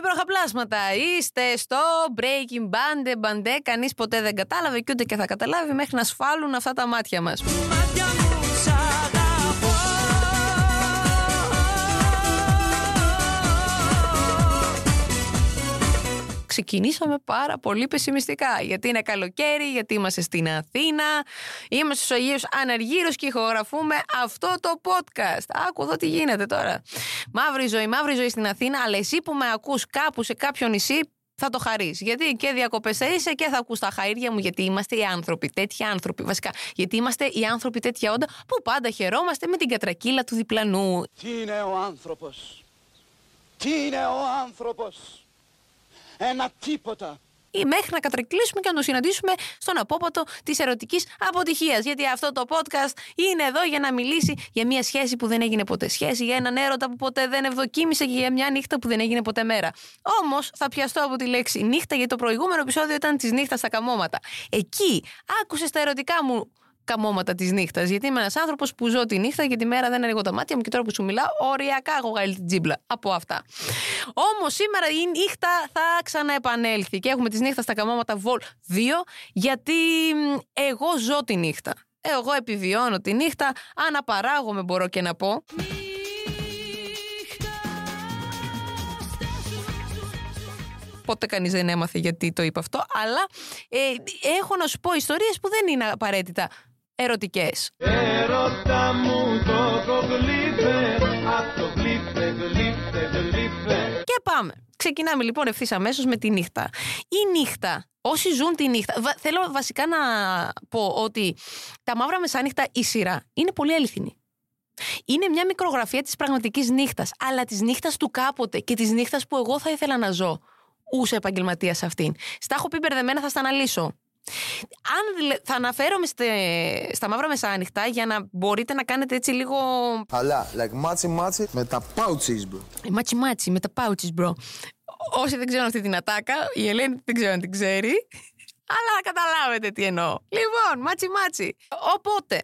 Καλησπέρα, πανταχού υπέροχα πλάσματα. Είστε στο Breaking Band, μπαντέ. Κανείς ποτέ δεν κατάλαβε και ούτε και θα καταλάβει μέχρι να σφάλουν αυτά τα μάτια μας. Ξεκινήσαμε πάρα πολύ πεσημιστικά. Γιατί είναι καλοκαίρι, γιατί είμαστε στην Αθήνα, είμαστε στους Αγίους Αναργύρους και ηχογραφούμε αυτό το podcast. Άκου εδώ τι γίνεται τώρα. Μαύρη ζωή, μαύρη ζωή στην Αθήνα, αλλά εσύ που με ακούς κάπου σε κάποιο νησί, θα το χαρείς. Γιατί και διακοπές θα είσαι και θα ακούς τα χαΐρια μου, γιατί είμαστε οι άνθρωποι, τέτοιοι άνθρωποι. Βασικά, γιατί είμαστε οι άνθρωποι τέτοια όντα που πάντα χαιρόμαστε με την κατρακύλα του διπλανού. Τι είναι ο άνθρωπος; Τι είναι ο άνθρωπος; Ένα τίποτα. Ή μέχρι να κατρακυλήσουμε και να το συναντήσουμε στον απόπατο της ερωτικής αποτυχίας. Γιατί αυτό το podcast είναι εδώ για να μιλήσει για μια σχέση που δεν έγινε ποτέ σχέση, για έναν έρωτα που ποτέ δεν ευδοκίμησε και για μια νύχτα που δεν έγινε ποτέ μέρα. Όμως θα πιαστώ από τη λέξη νύχτα, γιατί το προηγούμενο επεισόδιο ήταν της νύχτας στα καμώματα. Εκεί άκουσες τα ερωτικά μου καμώματα της νύχτας. Γιατί είμαι ένας άνθρωπος που ζω τη νύχτα και τη μέρα δεν ανοίγω τα μάτια μου και τώρα που σου μιλάω, οριακά έχω βγάλει την τζίμπλα από αυτά. Όμως σήμερα η νύχτα θα ξαναεπανέλθει και έχουμε τη νύχτα στα καμώματα Vol 2, γιατί εγώ ζω τη νύχτα. Εγώ επιβιώνω τη νύχτα, αναπαράγομαι μπορώ και να πω. Ποτέ κανείς δεν έμαθε γιατί το είπα αυτό, αλλά ε, έχω να σου πω ιστορίες που δεν είναι απαραίτητα ερωτικές. Ερώτα μου το γλύφε, απ' το γλύφε, γλύφε, γλύφε. Και πάμε. Ξεκινάμε λοιπόν ευθύς αμέσως με τη νύχτα. Η νύχτα, όσοι ζουν τη νύχτα. βα- θέλω βασικά να πω ότι τα μαύρα μεσάνυχτα, η σειρά, είναι πολύ αληθινή. Είναι μια μικρογραφία της πραγματικής νύχτας, αλλά της νύχτας του κάποτε και της νύχτας που εγώ θα ήθελα να ζω. Ούσα επαγγελματίας σε αυτήν. Στα έχω πει μπερδεμένα, θα στα αναλύσω. Αν λε- θα αναφέρομαι στε- στα μαύρα μεσάνυχτα για να μπορείτε να κάνετε έτσι λίγο Αλλά, like matchy matchy με τα pouches, bro. ε, Matchy matchy με τα pouches, bro. Όσοι δεν ξέρουν αυτή την ατάκα, η Ελένη δεν ξέρω αν την ξέρει. Αλλά καταλάβετε τι εννοώ. Λοιπόν, matchy matchy. Οπότε,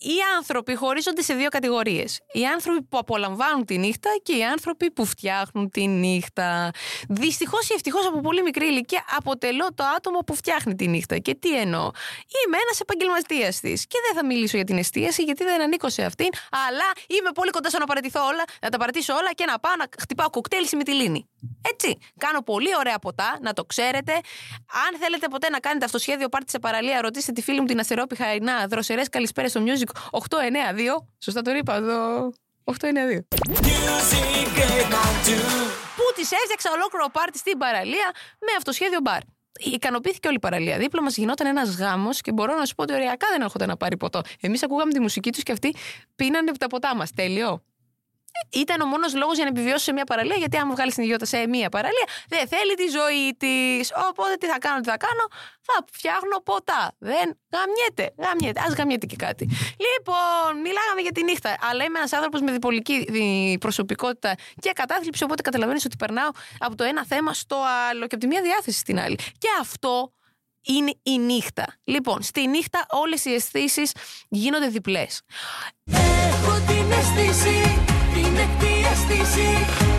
οι άνθρωποι χωρίζονται σε δύο κατηγορίες. Οι άνθρωποι που απολαμβάνουν τη νύχτα και οι άνθρωποι που φτιάχνουν τη νύχτα. Δυστυχώς ή ευτυχώς από πολύ μικρή ηλικία αποτελώ το άτομο που φτιάχνει τη νύχτα. Και τι εννοώ; Είμαι ένας επαγγελματίας της. Και δεν θα μιλήσω για την εστίαση γιατί δεν ανήκω σε αυτήν. Αλλά είμαι πολύ κοντά στο να παρατηθώ όλα, να τα παρατήσω όλα και να πάω να χτυπάω κοκτέιλ στη Μυτιλίνη. Έτσι. Κάνω πολύ ωραία ποτά, να το ξέρετε. Αν θέλετε ποτέ να κάνετε αυτοσχέδιο πάρτι σε παραλία, ρωτήστε τη φίλη μου την Αστερόπη Χαρινά. Δροσερές καλησπέρα στο Music 892. Σωστά το είπα εδώ. 892. Πού της έφτιαξα ολόκληρο πάρτι στην παραλία με αυτοσχέδιο μπαρ. Ικανοποιήθηκε όλη η παραλία. Δίπλα μας γινόταν ένας γάμος και μπορώ να σου πω ότι ωριακά δεν έρχονται να πάρει ποτό. Εμείς ακούγαμε τη μουσική τους και αυτοί πίνανε τα ποτά μας. Τέλειο. Ήταν ο μόνος λόγος για να επιβιώσεις σε μια παραλία, γιατί άμα βγάλεις την ιδιότητα σε μια παραλία, δεν θέλει τη ζωή της. Οπότε τι θα κάνω, τι θα κάνω, θα φτιάχνω ποτά. Δεν γαμιέται. Γαμιέται. Α γαμιέται και κάτι. Λοιπόν, μιλάγαμε για τη νύχτα. Αλλά είμαι ένας άνθρωπος με διπολική δι- προσωπικότητα και κατάθλιψη, οπότε καταλαβαίνεις ότι περνάω από το ένα θέμα στο άλλο και από τη μία διάθεση στην άλλη. Και αυτό είναι η νύχτα. Λοιπόν, στη νύχτα όλες οι αισθήσεις γίνονται διπλές. Έχω την αίσθηση, την εκτη αίσθηση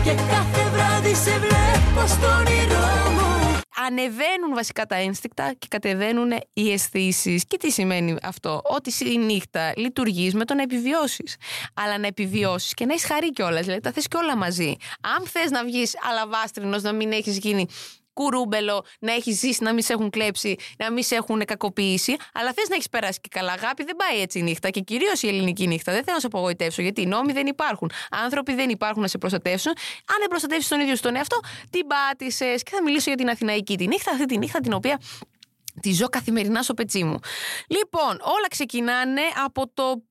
Και κάθε βράδυ σε βλέπω στο όνειρό μου ανεβαίνουν βασικά τα ένστικτα και κατεβαίνουν οι αισθήσεις. Και τι σημαίνει αυτό, Ότι στη νύχτα λειτουργείς με το να επιβιώσεις. Αλλά να επιβιώσεις και να έχει χαρεί κιόλας. Δηλαδή τα θες και όλα μαζί. Αν θες να βγεις αλαβάστρινος, να μην έχεις γίνει κουρούμπελο, να έχει ζήσει, να μην σε έχουν κλέψει, να μην σε έχουν κακοποιήσει, αλλά θες να έχεις περάσει και καλά. Αγάπη δεν πάει έτσι η νύχτα και κυρίως η ελληνική νύχτα. Δεν θέλω να σε απογοητεύσω, γιατί οι νόμοι δεν υπάρχουν. Άνθρωποι δεν υπάρχουν να σε προστατεύσουν. Αν δεν προστατεύσεις τον ίδιο σου τον εαυτό, την πάτησες. Και θα μιλήσω για την Αθηναϊκή τη νύχτα, αυτή τη νύχτα την οποία τη ζω καθημερινά στο πετσί μου. Λοιπόν, όλα ξεκινάνε από το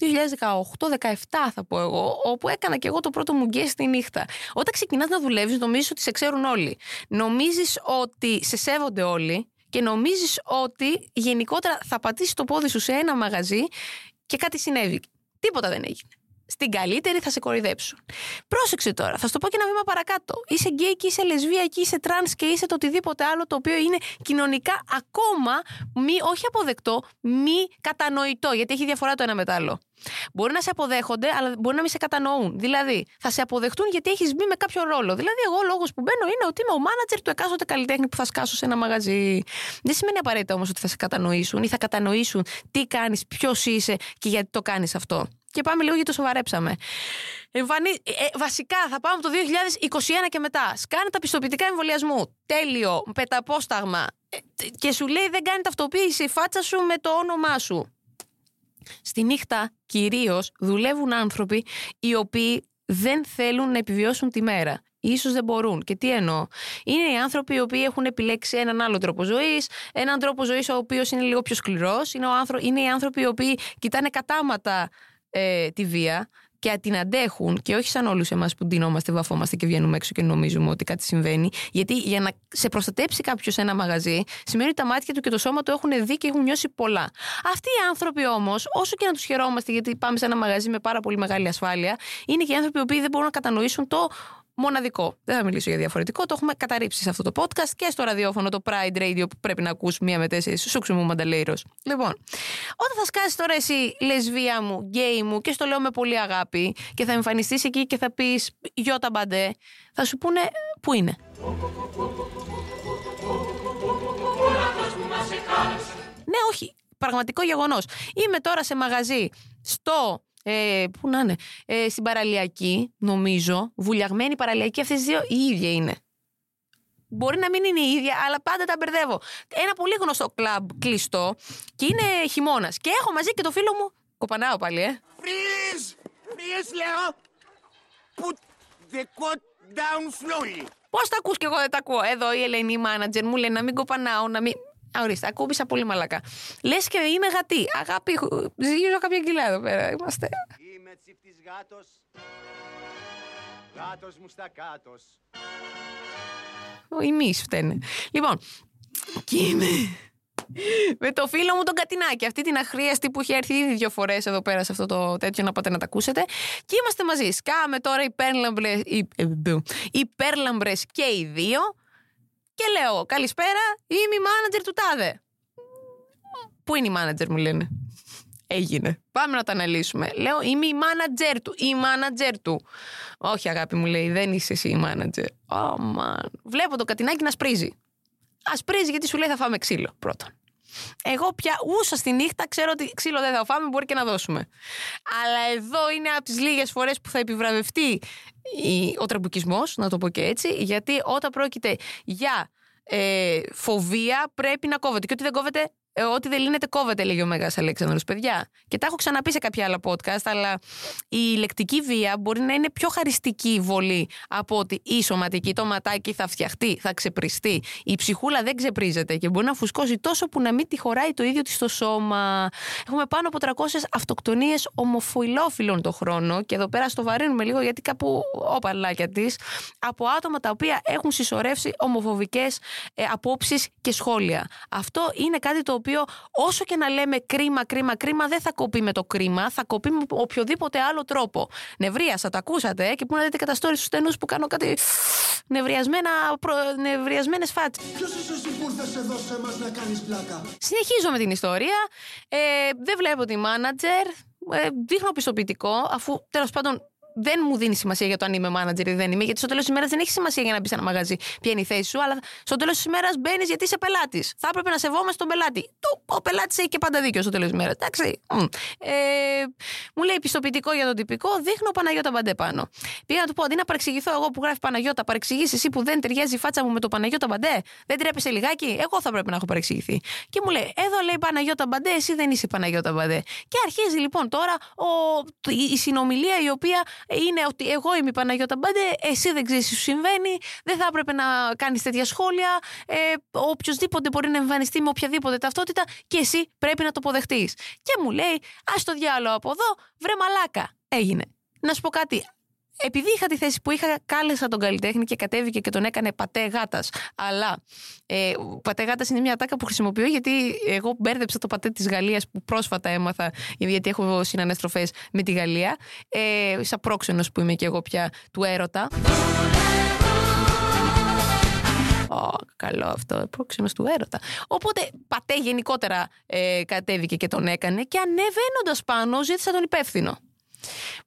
2018-17 θα πω εγώ, όπου έκανα και εγώ το πρώτο μου gig στη νύχτα. Όταν ξεκινάς να δουλεύεις νομίζεις ότι σε ξέρουν όλοι. Νομίζεις ότι σε σέβονται όλοι και νομίζεις ότι γενικότερα θα πατήσεις το πόδι σου σε ένα μαγαζί και κάτι συνέβη. Τίποτα δεν έγινε. Στην καλύτερη θα σε κοροϊδέψουν. Πρόσεξε τώρα, θα σου το πω και ένα βήμα παρακάτω. Είσαι γκέι και είσαι λεσβία και είσαι τρανς και είσαι το οτιδήποτε άλλο το οποίο είναι κοινωνικά ακόμα μη, όχι αποδεκτό, μη κατανοητό. Γιατί έχει διαφορά το ένα με το άλλο. Μπορεί να σε αποδέχονται, αλλά μπορεί να μην σε κατανοούν. Δηλαδή, θα σε αποδεχτούν γιατί έχεις μπει με κάποιο ρόλο. Δηλαδή, εγώ ο λόγος που μπαίνω είναι ότι είμαι ο μάνατζερ του εκάστοτε καλλιτέχνη που θα σκάσω σε ένα μαγαζί. Δεν σημαίνει απαραίτητα όμως ότι θα σε κατανοήσουν ή θα κατανοήσουν τι κάνεις, ποιος είσαι και γιατί το κάνεις αυτό. Και πάμε λίγο γιατί το σοβαρέψαμε. Εμφανί... Ε, βασικά θα πάμε από το 2021 και μετά. Σκάνε τα πιστοποιητικά εμβολιασμού. Τέλειο, πεταπόσταγμα. Ε, και σου λέει δεν κάνει ταυτοποίηση η φάτσα σου με το όνομά σου. Στη νύχτα κυρίως δουλεύουν άνθρωποι οι οποίοι δεν θέλουν να επιβιώσουν τη μέρα. Ίσως δεν μπορούν. Και τι εννοώ. Είναι οι άνθρωποι οι οποίοι έχουν επιλέξει έναν άλλο τρόπο ζωής, έναν τρόπο ζωής ο οποίος είναι λίγο πιο σκληρός. Είναι, ο άνθρω- είναι οι άνθρωποι οι οποίοι κοιτάνε κατάματα ε, τη βία και την αντέχουν και όχι σαν όλους εμάς που ντυνόμαστε, βαφόμαστε και βγαίνουμε έξω και νομίζουμε ότι κάτι συμβαίνει. Γιατί για να σε προστατέψει κάποιος σε ένα μαγαζί, σημαίνει ότι τα μάτια του και το σώμα του έχουν δει και έχουν νιώσει πολλά. Αυτοί οι άνθρωποι όμως, όσο και να τους χαιρόμαστε, γιατί πάμε σε ένα μαγαζί με πάρα πολύ μεγάλη ασφάλεια, είναι και οι άνθρωποι οι οποίοι δεν μπορούν να κατανοήσουν το μοναδικό. Δεν θα μιλήσω για διαφορετικό, το έχουμε καταρρύψει σε αυτό το podcast και στο ραδιόφωνο το Pride Radio που πρέπει να ακούς μία με τέσσερις σούξου μου μανταλέιρος. Λοιπόν, όταν θα σκάσεις τώρα εσύ λεσβία μου, γκέι μου και στο λέω με πολύ αγάπη και θα εμφανιστείς εκεί και θα πεις γιώτα μπαντέ, θα σου πούνε πού είναι; Ναι, όχι. Πραγματικό γεγονός. Είμαι τώρα σε μαγαζί στο. Ε, πού να είναι. Ε, στην παραλιακή, νομίζω. Βουλιαγμένη παραλιακή. Αυτές τι δύο η ίδια είναι. Μπορεί να μην είναι η ίδια, αλλά πάντα τα μπερδεύω. Ένα πολύ γνωστό κλαμπ κλειστό και είναι χειμώνας. Και έχω μαζί και το φίλο μου. Κοπανάω πάλι, ε. Freeze! Freeze, λέω! Put the coat down slowly. Πώς τα ακούς και εγώ δεν τα ακούω. Εδώ η Ελένη, η μάνατζερ, μου λέει να μην κοπανάω, να μην. Α, ορίστε, ακούμπησα πολύ μαλακά. Λες και είμαι γατή. Αγάπη, ζυγίζω κάποια κιλά εδώ πέρα. Είμαστε. Είμαι τσιφτής γάτος. Γάτος μου στα κάτος. Οι μυς φταίνε. Λοιπόν, και είμαι με το φίλο μου τον Κατινάκη. Αυτή την αχρίαστη που έχει έρθει ήδη δύο φορές εδώ πέρα σε αυτό το τέτοιο να πάτε να τα ακούσετε. Και είμαστε μαζί. Σκάμε τώρα υπέρλαμπρε υπέρλαμπρες και οι δύο. Και λέω, καλησπέρα, είμαι η μάνατζερ του Τάδε. Πού είναι η μάνατζερ, μου λένε. Έγινε. Πάμε να τα αναλύσουμε. Λέω, είμαι η μάνατζερ του. Η μάνατζερ του. Όχι, αγάπη μου λέει, δεν είσαι εσύ η μάνατζερ. Oh, man. Βλέπω το κατινάκι να σπρίζει. Α πρίζει γιατί σου λέει θα φάμε ξύλο πρώτον. Εγώ πια ούσα στη νύχτα ξέρω ότι ξύλο δεν θα φάμε, μπορεί και να δώσουμε. Αλλά εδώ είναι από τις λίγες φορές που θα επιβραβευτεί η- ο τραμπουκισμός, να το πω και έτσι, γιατί όταν πρόκειται για ε, φοβία πρέπει να κόβεται. Και ό,τι δεν κόβεται, ε, ό,τι δεν λύνεται, κόβεται, λέγει ο Μέγας Αλέξανδρος, παιδιά. Και τα έχω ξαναπεί σε κάποια άλλα podcast, αλλά η λεκτική βία μπορεί να είναι πιο χαριστική βολή από ότι η σωματική. Το ματάκι θα φτιαχτεί, θα ξεπριστεί. Η ψυχούλα δεν ξεπρίζεται και μπορεί να φουσκώσει τόσο που να μην τη χωράει το ίδιο της το σώμα. Έχουμε πάνω από 300 αυτοκτονίες ομοφυλόφιλων το χρόνο και εδώ πέρα στο βαρύνουμε λίγο γιατί κάπου ο παλάκια της από άτομα τα οποία έχουν συσσωρεύσει ομοφοβικές ε, απόψεις και σχόλια. Αυτό είναι κάτι το οποίο όσο και να λέμε κρίμα, κρίμα, κρίμα, δεν θα κοπεί με το κρίμα, θα κοπεί με οποιοδήποτε άλλο τρόπο. Νευρίασα, τα ακούσατε, ε, και πού να δείτε καταστόρι στους στενούς που κάνω κάτι νευριασμένα, προ, νευριασμένες φάτσες. Ποιος είσαι εσύ που ήρθες εδώ σε εμάς να κάνεις πλάκα; Συνεχίζω με την ιστορία. Ε, δεν βλέπω τη μάνατζερ. Ε, δείχνω πιστοποιητικό, αφού τέλος πάντων δεν μου δίνει σημασία για το αν είμαι μάνατζερ ή δεν είμαι, γιατί στο τέλος της ημέρας δεν έχει σημασία για να μπεις σε ένα μαγαζί ποια είναι η θέση σου, αλλά στο τέλος της ημέρας μπαίνεις γιατί είσαι πελάτης. Θα έπρεπε να σεβόμαστε τον πελάτη. Του, ο πελάτης έχει και πάντα δίκιο στο τέλος της ημέρας. Εντάξει. Μμ. Ε, μου λέει πιστοποιητικό για το τυπικό, δείχνω Παναγιώτα Μπαντέ πάνω. Πήγα να του πω αντί να παρεξηγηθώ εγώ που γράφει Παναγιώτα, παρεξηγήσει εσύ που δεν ταιριάζει η φάτσα μου με το Παναγιώτα Μπαντέ; Δεν τρέπεσαι λιγάκι, εγώ θα πρέπει να έχω παρεξηγηθεί. Και μου λέει, εδώ λέει Παναγιώτα Μπαντέ, εσύ δεν είσαι Παναγιώτα Μπαντέ. Και αρχίζει λοιπόν τώρα ο, η η συνομιλία η οποία είναι ότι εγώ είμαι η Παναγιώτα Μπαντέ, εσύ δεν ξέρεις τι σου συμβαίνει, δεν θα έπρεπε να κάνεις τέτοια σχόλια. Ε, οποιοδήποτε μπορεί να εμφανιστεί με οποιαδήποτε ταυτότητα και εσύ πρέπει να το αποδεχτείς. Και μου λέει, ας το διάλογο από εδώ, βρε μαλάκα. Έγινε. Να σου πω κάτι. Επειδή είχα τη θέση που είχα, κάλεσα τον καλλιτέχνη και κατέβηκε και τον έκανε πατέ γάτας. Αλλά ε, πατέ γάτας είναι μια τάκα που χρησιμοποιώ γιατί εγώ μπέρδεψα το πατέ της Γαλλίας που πρόσφατα έμαθα, γιατί έχω συναναστροφέ με τη Γαλλία. Ε, σαν πρόξενος που είμαι και εγώ πια του έρωτα. Ω, καλό αυτό, πρόξενος του έρωτα. Οπότε πατέ γενικότερα ε, κατέβηκε και τον έκανε και ανεβαίνοντας πάνω ζήτησα τον υπεύθυνο.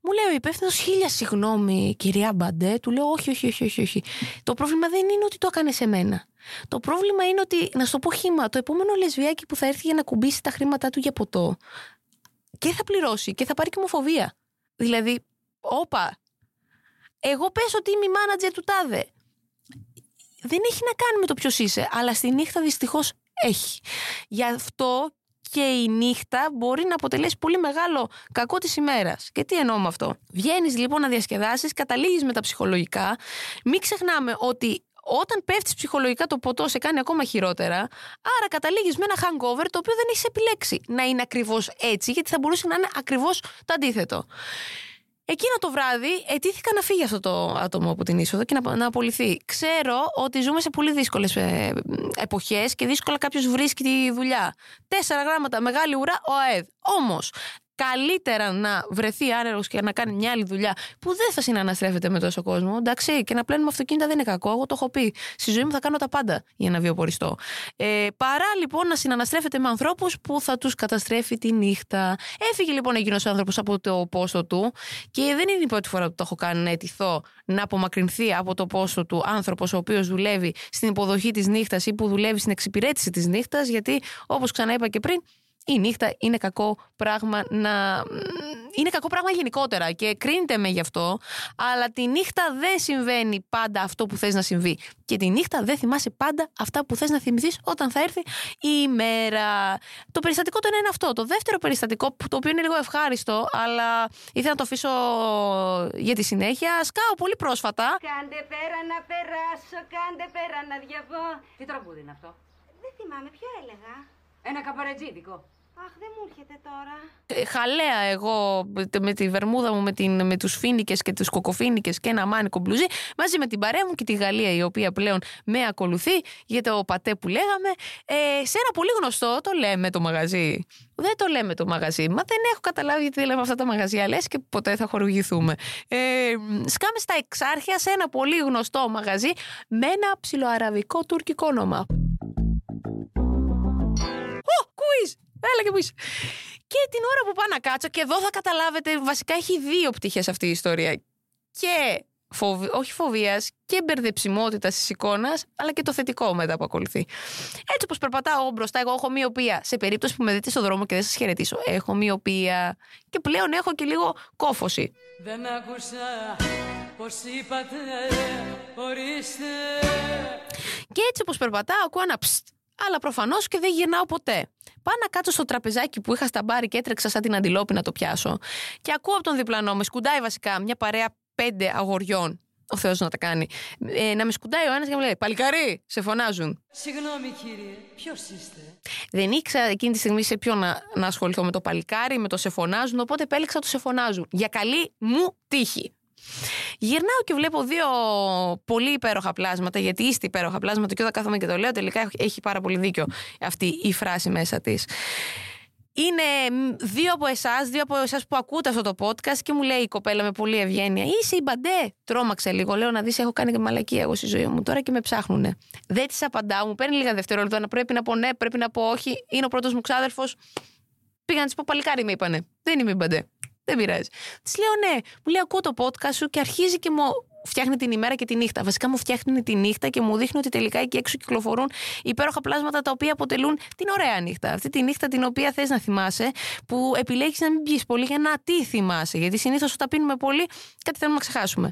Μου λέει ο υπεύθυνος χίλια συγγνώμη, κυρία Μπαντέ. Του λέω όχι, όχι, όχι, όχι, όχι. Το πρόβλημα δεν είναι ότι το έκανε σε μένα. Το πρόβλημα είναι ότι, να σου το πω χήμα, το επόμενο λεσβιάκι που θα έρθει για να κουμπίσει τα χρήματά του για ποτό και θα πληρώσει και θα πάρει και ομοφοβία. Δηλαδή, όπα. Εγώ πες ότι είμαι η μάνατζερ του τάδε. Δεν έχει να κάνει με το ποιος είσαι, αλλά στη νύχτα δυστυχώς έχει. Γι' αυτό και η νύχτα μπορεί να αποτελέσει πολύ μεγάλο κακό της ημέρας. Και τι εννοώ με αυτό; Βγαίνεις λοιπόν να διασκεδάσεις, καταλήγεις με τα ψυχολογικά. Μην ξεχνάμε ότι όταν πέφτεις ψυχολογικά το ποτό σε κάνει ακόμα χειρότερα. Άρα καταλήγεις με ένα hangover το οποίο δεν έχεις επιλέξει να είναι ακριβώς έτσι, γιατί θα μπορούσε να είναι ακριβώς το αντίθετο. Εκείνο το βράδυ ετήθηκα να φύγει αυτό το άτομο από την είσοδο και να, να απολυθεί. Ξέρω ότι ζούμε σε πολύ δύσκολες ε, εποχές και δύσκολα κάποιος βρίσκει τη δουλειά. Τέσσερα γράμματα, μεγάλη ουρά, ο ΑΕΔ. Όμως, καλύτερα να βρεθεί άνεργος και να κάνει μια άλλη δουλειά που δεν θα συναναστρέφεται με τόσο κόσμο. Εντάξει, και να πλένουμε αυτοκίνητα δεν είναι κακό. Εγώ το έχω πει. Στη ζωή μου θα κάνω τα πάντα για να βιοποριστώ. Ε, παρά λοιπόν να συναναστρέφεται με ανθρώπους που θα τους καταστρέφει τη νύχτα. Έφυγε λοιπόν εκείνος ο άνθρωπος από το πόστο του και δεν είναι η πρώτη φορά που το έχω κάνει να αιτηθώ να απομακρυνθεί από το πόστο του άνθρωπος ο οποίος δουλεύει στην υποδοχή της νύχτας ή που δουλεύει στην εξυπηρέτηση της νύχτας. Γιατί όπως ξαναείπα και πριν, η νύχτα είναι κακό πράγμα να. Είναι κακό πράγμα γενικότερα και κρίνεται με γι' αυτό, αλλά τη νύχτα δεν συμβαίνει πάντα αυτό που θες να συμβεί. Και τη νύχτα δεν θυμάσαι πάντα αυτά που θες να θυμηθείς όταν θα έρθει η μέρα. Το περιστατικό το ένα είναι αυτό. Το δεύτερο περιστατικό, που το οποίο είναι λίγο ευχάριστο, αλλά ήθελα να το αφήσω για τη συνέχεια, σκάω πολύ πρόσφατα. Κάντε πέρα να περάσω, κάντε πέρα να διαβώ. Τι τραγούδι είναι αυτό; Δεν θυμάμαι, ποιο έλεγα. Ένα καπαρετζίδικο. Αχ, δεν μου έρχεται τώρα. Ε, Χαλέα εγώ με τη βερμούδα μου με, την, με τους φίνικες και τους κοκοφίνικες και ένα μάνικο μπλουζί μαζί με την παρέα μου και τη Γαλλία η οποία πλέον με ακολουθεί για το πατέ που λέγαμε ε, σε ένα πολύ γνωστό το λέμε το μαγαζί δεν το λέμε το μαγαζί μα δεν έχω καταλάβει γιατί λέμε αυτά τα μαγαζιά λες και ποτέ θα χορηγηθούμε ε, σκάμε στα εξάρχεια σε ένα πολύ γνωστό μαγαζί με ένα ψιλοαραβικό τουρκικό όνομα Ω, quiz! Έλα και που είσαι. Και την ώρα που πάω να κάτσω, και εδώ θα καταλάβετε, βασικά έχει δύο πτυχές αυτή η ιστορία. Και φοβ... όχι φοβίας και μπερδεψιμότητας της εικόνας, αλλά και το θετικό μετά που ακολουθεί. Έτσι όπως περπατάω εγώ μπροστά, εγώ έχω μοιοπία. Σε περίπτωση που με δείτε στον δρόμο και δεν σας χαιρετήσω, έχω μοιοπία. Και πλέον έχω και λίγο κόφωση. Δεν άκουσα πως είπατε ορίστε Και έτσι όπως περπατάω, ακούω ένα ψτ. Αλλά προφανώς και δεν γυρνάω ποτέ. Πάω να κάτσω στο τραπεζάκι που είχα στα μπάρι και έτρεξα σαν την αντιλόπη να το πιάσω. Και ακούω από τον διπλανό, με σκουντάει βασικά μια παρέα πέντε αγοριών. Ο Θεός να τα κάνει. Ε, να με σκουντάει ο ένας και μου λέει: Παλικαρί, σε φωνάζουν. Συγγνώμη κύριε, ποιος είστε; Δεν ήξερα εκείνη τη στιγμή σε ποιο να, να ασχοληθώ με το παλικάρι, με το σε φωνάζουν, οπότε επέλεξα το σε φωνάζουν. Για καλή μου τύχη. Γυρνάω και βλέπω δύο πολύ υπέροχα πλάσματα, γιατί είστε υπέροχα πλάσματα και όταν κάθομαι και το λέω, τελικά έχει πάρα πολύ δίκιο αυτή η φράση μέσα της. Είναι μ, δύο από εσάς, δύο από εσάς που ακούτε αυτό το podcast και μου λέει η κοπέλα με πολύ ευγένεια. Είσαι η μπαντέ. Τρόμαξε λίγο. Λέω να δεις, έχω κάνει και μαλακία εγώ στη ζωή μου τώρα και με ψάχνουνε. Δεν της απαντάω, μου παίρνει λίγα δευτερόλεπτα να πρέπει να πω ναι, πρέπει να πω όχι. Είναι ο πρώτος μου ξάδερφο. Πήγα να της πω παλικάρι, με είπανε. Δεν είμαι η μπαντέ. Δεν πειράζει. Της λέω ναι. Μου λέει ακούω το podcast σου και αρχίζει και μου φτιάχνει την ημέρα και τη νύχτα. Βασικά μου φτιάχνει τη νύχτα και μου δείχνει ότι τελικά εκεί έξω κυκλοφορούν υπέροχα πλάσματα τα οποία αποτελούν την ωραία νύχτα. Αυτή τη νύχτα την οποία θες να θυμάσαι, που επιλέγεις να μην πιεις πολύ για να τι θυμάσαι. Γιατί συνήθως όταν πίνουμε πολύ, κάτι θέλουμε να ξεχάσουμε.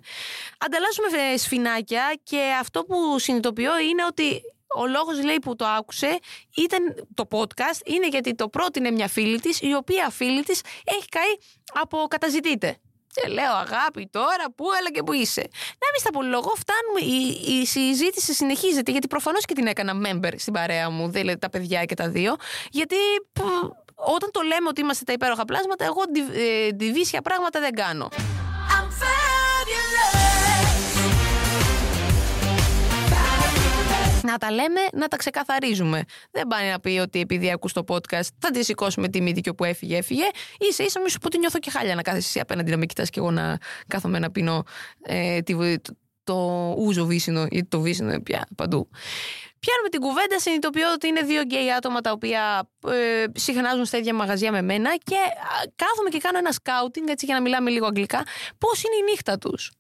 Ανταλλάσσουμε ε, σφινάκια και αυτό που συνειδητοποιώ είναι ότι ο λόγος λέει που το άκουσε ήταν το podcast, είναι γιατί το πρότεινε μια φίλη της, η οποία φίλη της έχει καεί από καταζητείτε. Και λέω αγάπη τώρα, πού έλα και πού είσαι. Να μην στα πολυλογώ, φτάνουμε. Η, η συζήτηση συνεχίζεται, γιατί προφανώς και την έκανα member στην παρέα μου, δηλαδή τα παιδιά και τα δύο. Γιατί π, όταν το λέμε ότι είμαστε τα υπέροχα πλάσματα, εγώ ντι- ε, ντιβίσια πράγματα δεν κάνω. Να τα λέμε, να τα ξεκαθαρίζουμε. Δεν πάει να πει ότι επειδή ακούς το podcast θα τη σηκώσουμε τη μύτη και όπου έφυγε, έφυγε. σα ίσα μη σου πω ότι νιώθω και χάλια να κάθεσαι εσύ απέναντι να με κοιτάς και εγώ να κάθομαι να πίνω ε, τη, το, το ούζο βύσινο, γιατί το βύσινο είναι πια παντού. Πιάνουμε την κουβέντα, συνειδητοποιώ ότι είναι δύο γκέι άτομα τα οποία ε, συχνάζουν στα ίδια μαγαζιά με μένα και α, κάθομαι και κάνω ένα σκάουτινγκ, έτσι για να μιλάμε λίγο αγγλικά, πώς είναι η νύχτα τους.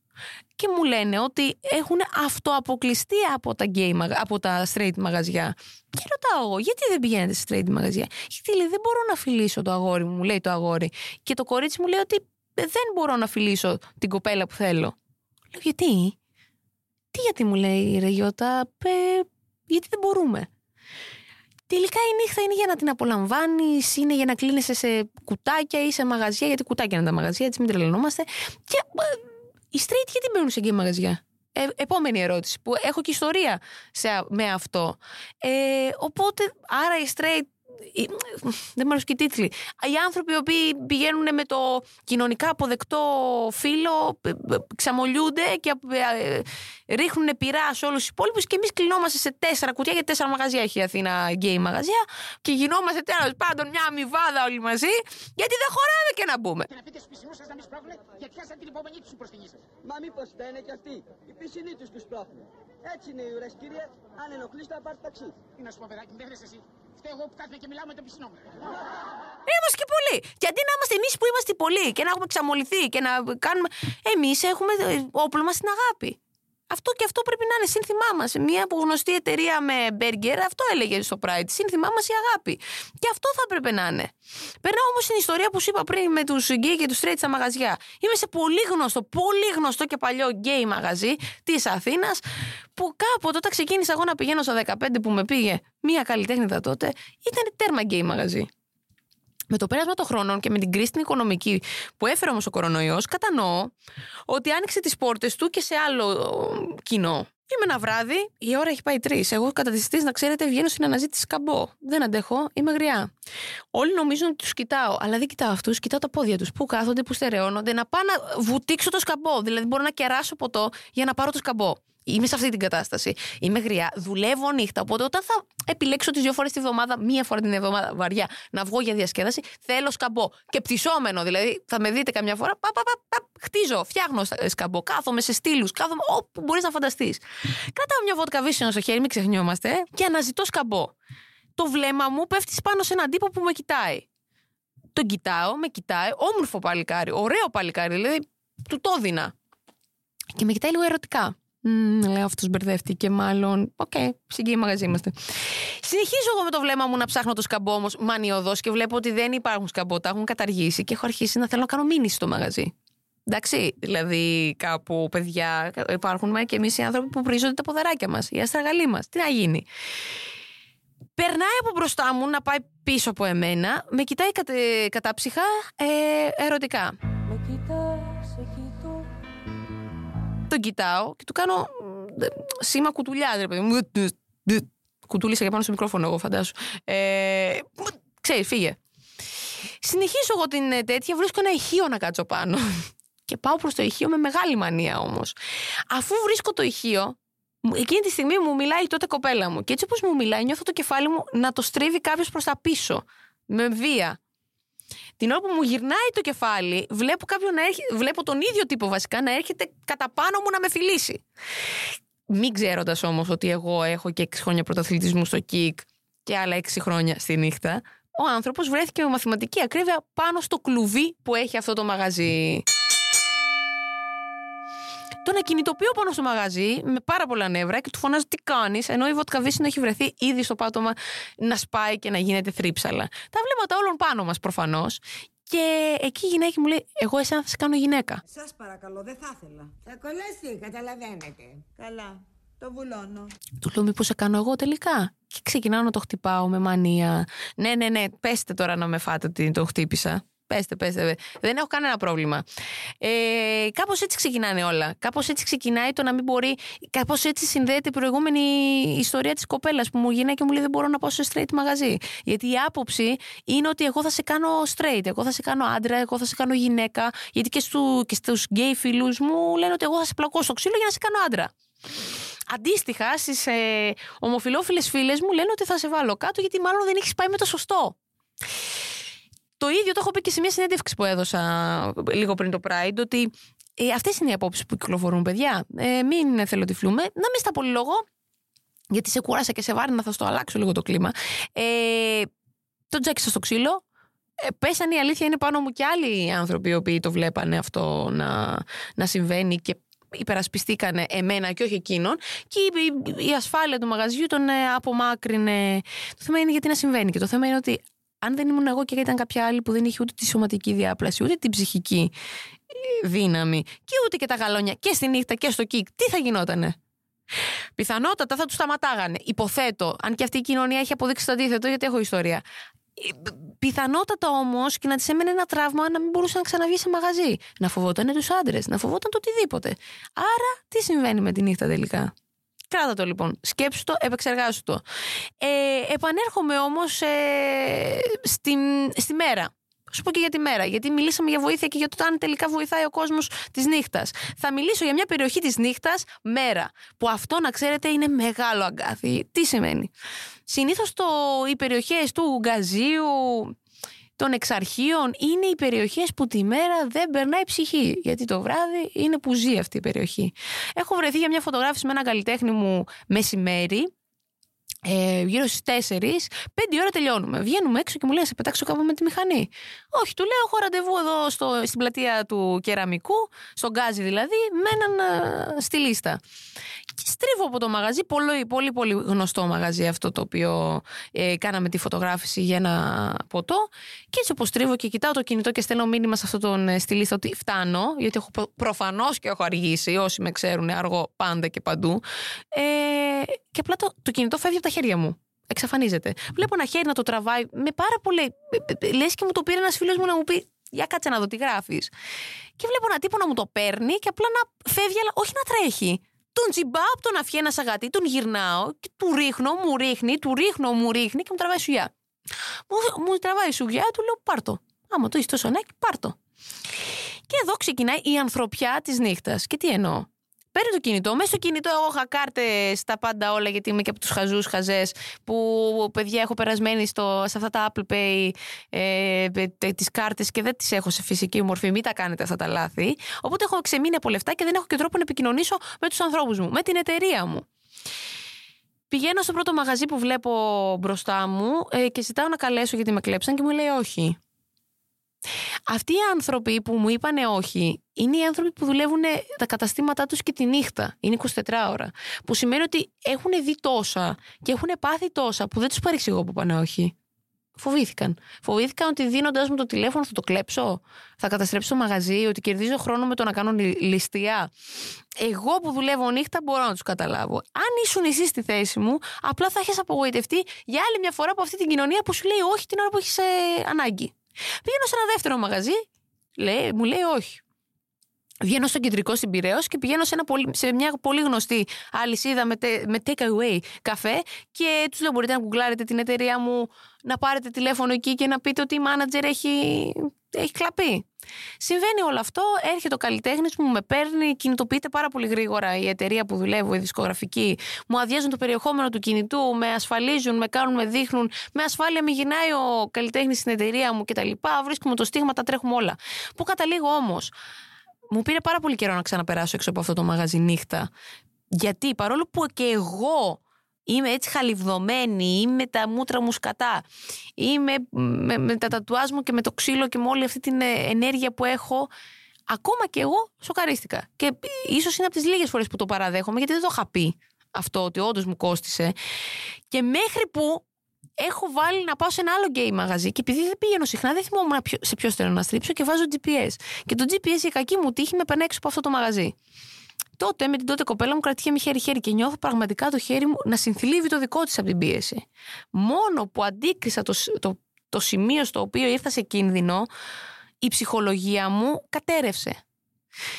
Και μου λένε ότι έχουν αυτοαποκλειστεί από τα, gay, μαγα- από τα straight μαγαζιά. Και ρωτάω εγώ, γιατί δεν πηγαίνετε σε straight μαγαζιά; Γιατί λέει, δεν μπορώ να φιλήσω το αγόρι μου, μου λέει το αγόρι. Και το κορίτσι μου λέει ότι δεν μπορώ να φιλήσω την κοπέλα που θέλω. Λέω, γιατί; Τι γιατί μου λέει η Ρεγιώτα, «Ε, γιατί δεν μπορούμε; Τελικά η νύχτα είναι για να την απολαμβάνεις, είναι για να κλείνεσαι σε κουτάκια ή σε μαγαζιά, γιατί κουτάκια είναι τα μαγαζιά, έτσι μην τρελαινόμαστε. Και ε, οι straight γιατί μπαίνουν σε γκέι μαγαζιά; Ε, επόμενη ερώτηση που έχω και ιστορία σε, με αυτό. Ε, οπότε, άρα οι straight. Οι- δεν μου αρέσουν και οι τίτλοι. Οι άνθρωποι οι οποίοι πηγαίνουν με το κοινωνικά αποδεκτό φύλο, ε, ε, ξαμολιούνται και ε, ε, ρίχνουν πυρά σε όλους τους υπόλοιπους και εμείς κλεινόμαστε σε τέσσερα κουτιά, γιατί τέσσερα μαγαζιά έχει η Αθήνα γκέι μαγαζιά και γινόμαστε τέλος πάντων μια αμοιβάδα όλοι μαζί, γιατί δεν χωράμε και να μπούμε. Να πείτε στους πισινούς σας να μην σπρώχνουν γιατί πιάσαν την υπομονή τους προς τη γη σας. Μα μήπως φταίνε κι αυτοί. Οι πισινοί τους τους σπρώχνουν. Έτσι είναι οι ουρές κύριε. Αν ενοχλείς θα πάρεις ταξί. Τι να σου πω παιδάκι, μην φταίς εσύ. Φταίω εγώ που κάθομαι και μιλάω με τον πισινό μου. Είμαστε και πολλοί. Και αντί να είμαστε εμείς που είμαστε πολλοί και να έχουμε ξαμοληθεί και να κάνουμε. Εμείς έχουμε ε, όπλο μας στην αγάπη. Αυτό και αυτό πρέπει να είναι σύνθημά μας. Μια γνωστή εταιρεία με μπέργκερ, αυτό έλεγε στο Pride. Σύνθημά μας η αγάπη. Και αυτό θα έπρεπε να είναι. Περνάω όμως στην ιστορία που σου είπα πριν με τους γκέι και τους straight στα μαγαζιά. Είμαι σε πολύ γνωστό, πολύ γνωστό και παλιό γκέι μαγαζί της Αθήνας, που κάποτε όταν ξεκίνησα εγώ να πηγαίνω στα 15 που με πήγε μία καλλιτέχνιδα τότε, ήταν τέρμα γκέι μαγαζί. Με το πέρασμα των χρόνων και με την κρίση την οικονομική που έφερε όμως ο κορονοϊός, κατανοώ ότι άνοιξε τις πόρτες του και σε άλλο ε, κοινό. Είμαι ένα βράδυ, η ώρα έχει πάει τρεις. Εγώ κατά τις τρεις, να ξέρετε, βγαίνω στην αναζήτηση σκαμπό. Δεν αντέχω, είμαι γριά. Όλοι νομίζουν ότι τους κοιτάω, αλλά δεν κοιτάω αυτούς, κοιτάω τα πόδια τους. Πού κάθονται, πού στερεώνονται, να πάω να βουτήξω το σκαμπό. Δηλαδή, μπορώ να κεράσω ποτό για να πάρω το σκαμπό. Είμαι σε αυτή την κατάσταση. Είμαι γριά, δουλεύω νύχτα. Οπότε όταν θα επιλέξω τις δύο φορές τη βδομάδα, μία φορά την εβδομάδα βαριά, να βγω για διασκέδαση, θέλω σκαμπό. Και πτυσσόμενο, δηλαδή θα με δείτε καμιά φορά, πα, πα, πα, πα, χτίζω, φτιάχνω στα- σκαμπό, κάθομαι σε στήλους, κάθομαι όπου μπορείς να φανταστείς. Κρατάω μια βότκα βίσινο στο χέρι, μην ξεχνιόμαστε, ε, και αναζητώ σκαμπό. Το βλέμμα μου πέφτει πάνω σε έναν τύπο που με κοιτάει. Τον κοιτάω, με κοιτάει, όμορφο παλικάρι, ωραίο παλικάρι, δηλαδή του το έδινα. Και με κοιτάει λίγο ερωτικά. Μμμ, λέω αυτός μπερδεύτηκε, μάλλον. OK, okay, συγκεκριμένο μαγαζί είμαστε. Συνεχίζω εγώ με το βλέμμα μου να ψάχνω το σκαμπό όμως μανιωδώς και βλέπω ότι δεν υπάρχουν σκαμπό, τα έχουν καταργήσει και έχω αρχίσει να θέλω να κάνω μήνυση στο μαγαζί. Εντάξει, δηλαδή κάπου παιδιά υπάρχουν και εμείς οι άνθρωποι που πρήζονται τα ποδαράκια μας, οι αστραγαλοί μας. Τι να γίνει. Περνάει από μπροστά μου να πάει πίσω από εμένα, με κοιτάει κατε, κατάψυχα ε, ερωτικά. Τον κοιτάω και του κάνω μ, ε, σήμα κουτουλιά, ρε παιδί μου. Κουτούλησα για πάνω στο μικρόφωνο, εγώ φαντάσου. Ε, ξέρεις, φύγε. Συνεχίζω εγώ την ε, τέτοια, βρίσκω ένα ηχείο να κάτσω πάνω. Και πάω προς το ηχείο με μεγάλη μανία όμως. Αφού βρίσκω το ηχείο, μου- εκείνη τη στιγμή μου μιλάει η τότε κοπέλα μου. Και έτσι όπως μου μιλάει, νιώθω το κεφάλι μου να το στρίβει κάποιος προς τα πίσω. Με βία. Την ώρα που μου γυρνάει το κεφάλι, βλέπω, κάποιον να έρχε- βλέπω τον ίδιο τύπο βασικά να έρχεται κατά πάνω μου να με φιλήσει. Μην ξέροντας όμως ότι εγώ έχω και 6 χρόνια πρωταθλητισμού στο κικ και άλλα 6 χρόνια στη νύχτα, ο άνθρωπος βρέθηκε με μαθηματική ακρίβεια πάνω στο κλουβί που έχει αυτό το μαγαζί. Τον ακινητοποιώ πάνω στο μαγαζί με πάρα πολλά νεύρα και του φωνάζω τι κάνεις, ενώ η βότκα βύσσινο έχει βρεθεί ήδη στο πάτωμα να σπάει και να γίνεται θρύψαλα. Τα βλέμματα όλων πάνω μας προφανώς. Και εκεί η γυναίκα μου λέει: Εγώ εσένα θα σε κάνω γυναίκα. Σας παρακαλώ, δεν θα ήθελα. Θα κολλάσει, καταλαβαίνετε. Καλά, το βουλώνω. Του λέω: Μήπως σε κάνω εγώ τελικά; Και ξεκινάω να το χτυπάω με μανία. Ναι, ναι, ναι, πέστε τώρα να με φάτε ότι το χτύπησα. Πέστε, πέστε. Δεν έχω κανένα πρόβλημα. Ε, Κάπως έτσι ξεκινάνε όλα. Κάπως έτσι ξεκινάει το να μην μπορεί. Κάπως έτσι συνδέεται η προηγούμενη ιστορία της κοπέλας που μου γίνει και μου λέει: Δεν μπορώ να πάω σε straight μαγαζί. Γιατί η άποψη είναι ότι εγώ θα σε κάνω straight, εγώ θα σε κάνω άντρα, εγώ θα σε κάνω γυναίκα. Γιατί και, στου, και στους γκέι φίλους μου λένε ότι εγώ θα σε πλακώ στο ξύλο για να σε κάνω άντρα. αντίστοιχα στις ε, ομοφυλόφιλες φίλες μου λένε ότι θα σε βάλω κάτω γιατί μάλλον δεν έχεις πάει με το σωστό. Το ίδιο το έχω πει και σε μια συνέντευξη που έδωσα λίγο πριν το Pride, ότι ε, αυτές είναι οι απόψεις που κυκλοφορούν, παιδιά. Ε, μην εθελοτυφλούμε. Να μην στα πολυλογώ, γιατί σε κούρασα και σε βάρνα, θα στο αλλάξω λίγο το κλίμα. Ε, τον τζάκισα στο ξύλο. Ε, πέσανε η αλήθεια είναι πάνω μου και άλλοι άνθρωποι οι οποίοι το βλέπανε αυτό να, να συμβαίνει και υπερασπιστήκανε εμένα και όχι εκείνον και η, η- η ασφάλεια του μαγαζιού τον ε, απομάκρυνε. Το θέμα είναι γιατί να συμβαίνει και το θέμα είναι ότι αν δεν ήμουν εγώ και ήταν κάποια άλλη που δεν είχε ούτε τη σωματική διάπλαση ούτε την ψυχική ε, δύναμη και ούτε και τα γαλόνια και στη νύχτα και στο κικ, τι θα γινότανε; Πιθανότατα θα τους σταματάγανε. Υποθέτω, αν και αυτή η κοινωνία έχει αποδείξει το αντίθετο, γιατί έχω ιστορία. Ε, Πιθανότατα όμως και να της έμενε ένα τραύμα να μην μπορούσε να ξαναβγεί σε μαγαζί. Να φοβόταν τους άντρες, να φοβόταν το οτιδήποτε. Άρα, τι συμβαίνει με τη νύχτα τελικά; Κράτα το λοιπόν. Σκέψου το, επεξεργάσου το. Ε, επανέρχομαι όμως ε, στη, στη μέρα. Θα Σου πω και για τη μέρα, γιατί μιλήσαμε για βοήθεια και για το αν τελικά βοηθάει ο κόσμος της νύχτας. Θα μιλήσω για μια περιοχή της νύχτας μέρα. Που αυτό να ξέρετε είναι μεγάλο αγκάθι. Τι σημαίνει; Συνήθως οι περιοχές του Γκαζίου, των εξαρχείων είναι οι περιοχές που τη μέρα δεν περνάει ψυχή. Γιατί το βράδυ είναι που ζει αυτή η περιοχή. Έχω βρεθεί για μια φωτογράφηση με έναν καλλιτέχνη μου μεσημέρι. Ε, γύρω στις 4, 5 ώρα τελειώνουμε. Βγαίνουμε έξω και μου λέει: Σε πετάξω κάπου με τη μηχανή. Όχι, του λέω: Έχω ραντεβού εδώ στο, στην πλατεία του κεραμικού, στον Γκάζι δηλαδή, με έναν ε, στη λίστα. Και στρίβω από το μαγαζί, πολύ, πολύ, πολύ γνωστό μαγαζί αυτό το οποίο ε, κάναμε τη φωτογράφηση για ένα ποτό. Και έτσι όπω στρίβω και κοιτάω το κινητό και στέλνω μήνυμα σε αυτό τον ε, στη λίστα ότι φτάνω, γιατί έχω προφανώς και έχω αργήσει. Όσοι με ξέρουν, αργό πάντα και παντού. Ε, και απλά το, το κινητό φεύγει από τα χέρια μου. Εξαφανίζεται. Βλέπω ένα χέρι να το τραβάει με πάρα πολύ. Λες και μου το πήρε ένας φίλος μου να μου πει: Για κάτσε να δω τι γράφεις. Και βλέπω ένα τύπο να μου το παίρνει και απλά να φεύγει, αλλά όχι να τρέχει. Τον τσιμπάω από τον αφιένα σαγατή, τον γυρνάω και του ρίχνω, μου ρίχνει, του ρίχνω, μου ρίχνει και μου τραβάει σουγιά. Μου, μου τραβάει σουγιά, του λέω πάρτο. Άμα το έχεις τόσο ανάγκη, πάρτο. Και εδώ ξεκινάει η ανθρωπιά της νύχτας. Και τι εννοώ; Παίρνει το κινητό. Μέσα στο κινητό, εγώ είχα κάρτε στα πάντα όλα, γιατί είμαι και από τους χαζούς χαζές που παιδιά έχω περασμένη στο, σε αυτά τα Apple Pay ε, τις κάρτες και δεν τις έχω σε φυσική μορφή. Μην τα κάνετε αυτά τα λάθη. Οπότε έχω ξεμείνει από λεφτά και δεν έχω και τρόπο να επικοινωνήσω με τους ανθρώπους μου, με την εταιρεία μου. Πηγαίνω στο πρώτο μαγαζί που βλέπω μπροστά μου ε, και ζητάω να καλέσω γιατί με κλέψαν και μου λέει όχι. Αυτοί οι άνθρωποι που μου είπανε όχι είναι οι άνθρωποι που δουλεύουν τα καταστήματά τους και τη νύχτα. Είναι 24 ώρα. Που σημαίνει ότι έχουν δει τόσα και έχουν πάθει τόσα που δεν τους παρεξηγώ που πάνε όχι. Φοβήθηκαν. Φοβήθηκαν ότι δίνοντα μου το τηλέφωνο θα το κλέψω, θα καταστρέψω το μαγαζί, ότι κερδίζω χρόνο με το να κάνω λι- ληστεία. Εγώ που δουλεύω νύχτα μπορώ να τους καταλάβω. Αν ήσουν εσύ στη θέση μου, απλά θα έχει απογοητευτεί για άλλη μια φορά από αυτή την κοινωνία που σου λέει όχι την ώρα που έχεις ανάγκη. Πηγαίνω σε ένα δεύτερο μαγαζί, λέει, μου λέει όχι. Βγαίνω στο κεντρικό στην Πειραιώς και πηγαίνω σε, ένα πολύ, σε μια πολύ γνωστή αλυσίδα με, τε- με take away καφέ και τους λέω μπορείτε να γκουγκλάρετε την εταιρεία μου, να πάρετε τηλέφωνο εκεί και να πείτε ότι η μάνατζερ έχει, έχει κλαπεί. Συμβαίνει όλο αυτό, έρχεται ο καλλιτέχνης μου, με παίρνει, κινητοποιείται πάρα πολύ γρήγορα η εταιρεία που δουλεύω, η δισκογραφική. Μου αδειάζουν το περιεχόμενο του κινητού, με ασφαλίζουν, με κάνουν, με δείχνουν. Με ασφάλεια μη γυρνάει ο καλλιτέχνης στην εταιρεία μου κτλ. Βρίσκουμε το στίγμα, τα τρέχουμε όλα. Πού καταλήγω όμως. Μου πήρε πάρα πολύ καιρό να ξαναπεράσω έξω από αυτό το μαγαζί νύχτα. Γιατί παρόλο που και εγώ είμαι έτσι χαλιβδομένη, είμαι τα μούτρα μου σκατά, είμαι με, με τα τατουάζ μου και με το ξύλο και με όλη αυτή την ε, ενέργεια που έχω, ακόμα και εγώ σοκαρίστηκα. Και ίσως είναι από τις λίγες φορές που το παραδέχομαι, γιατί δεν το είχα πει αυτό, ότι όντως μου κόστησε. Και μέχρι που έχω βάλει να πάω σε ένα άλλο γκέι μαγαζί και επειδή δεν πηγαίνω συχνά, δεν θυμόμουν ποιο- σε ποιο θέλω να στρίψω και βάζω GPS. Και το GPS η κακή μου τύχη με παίρνει έξω από αυτό το μαγαζί. Τότε με την τότε κοπέλα μου κρατιέμαι χέρι-χέρι και νιώθω πραγματικά το χέρι μου να συνθλίβει το δικό της από την πίεση. Μόνο που αντίκρισα το, σ- το, το σημείο στο οποίο ήρθα σε κίνδυνο, η ψυχολογία μου κατέρευσε.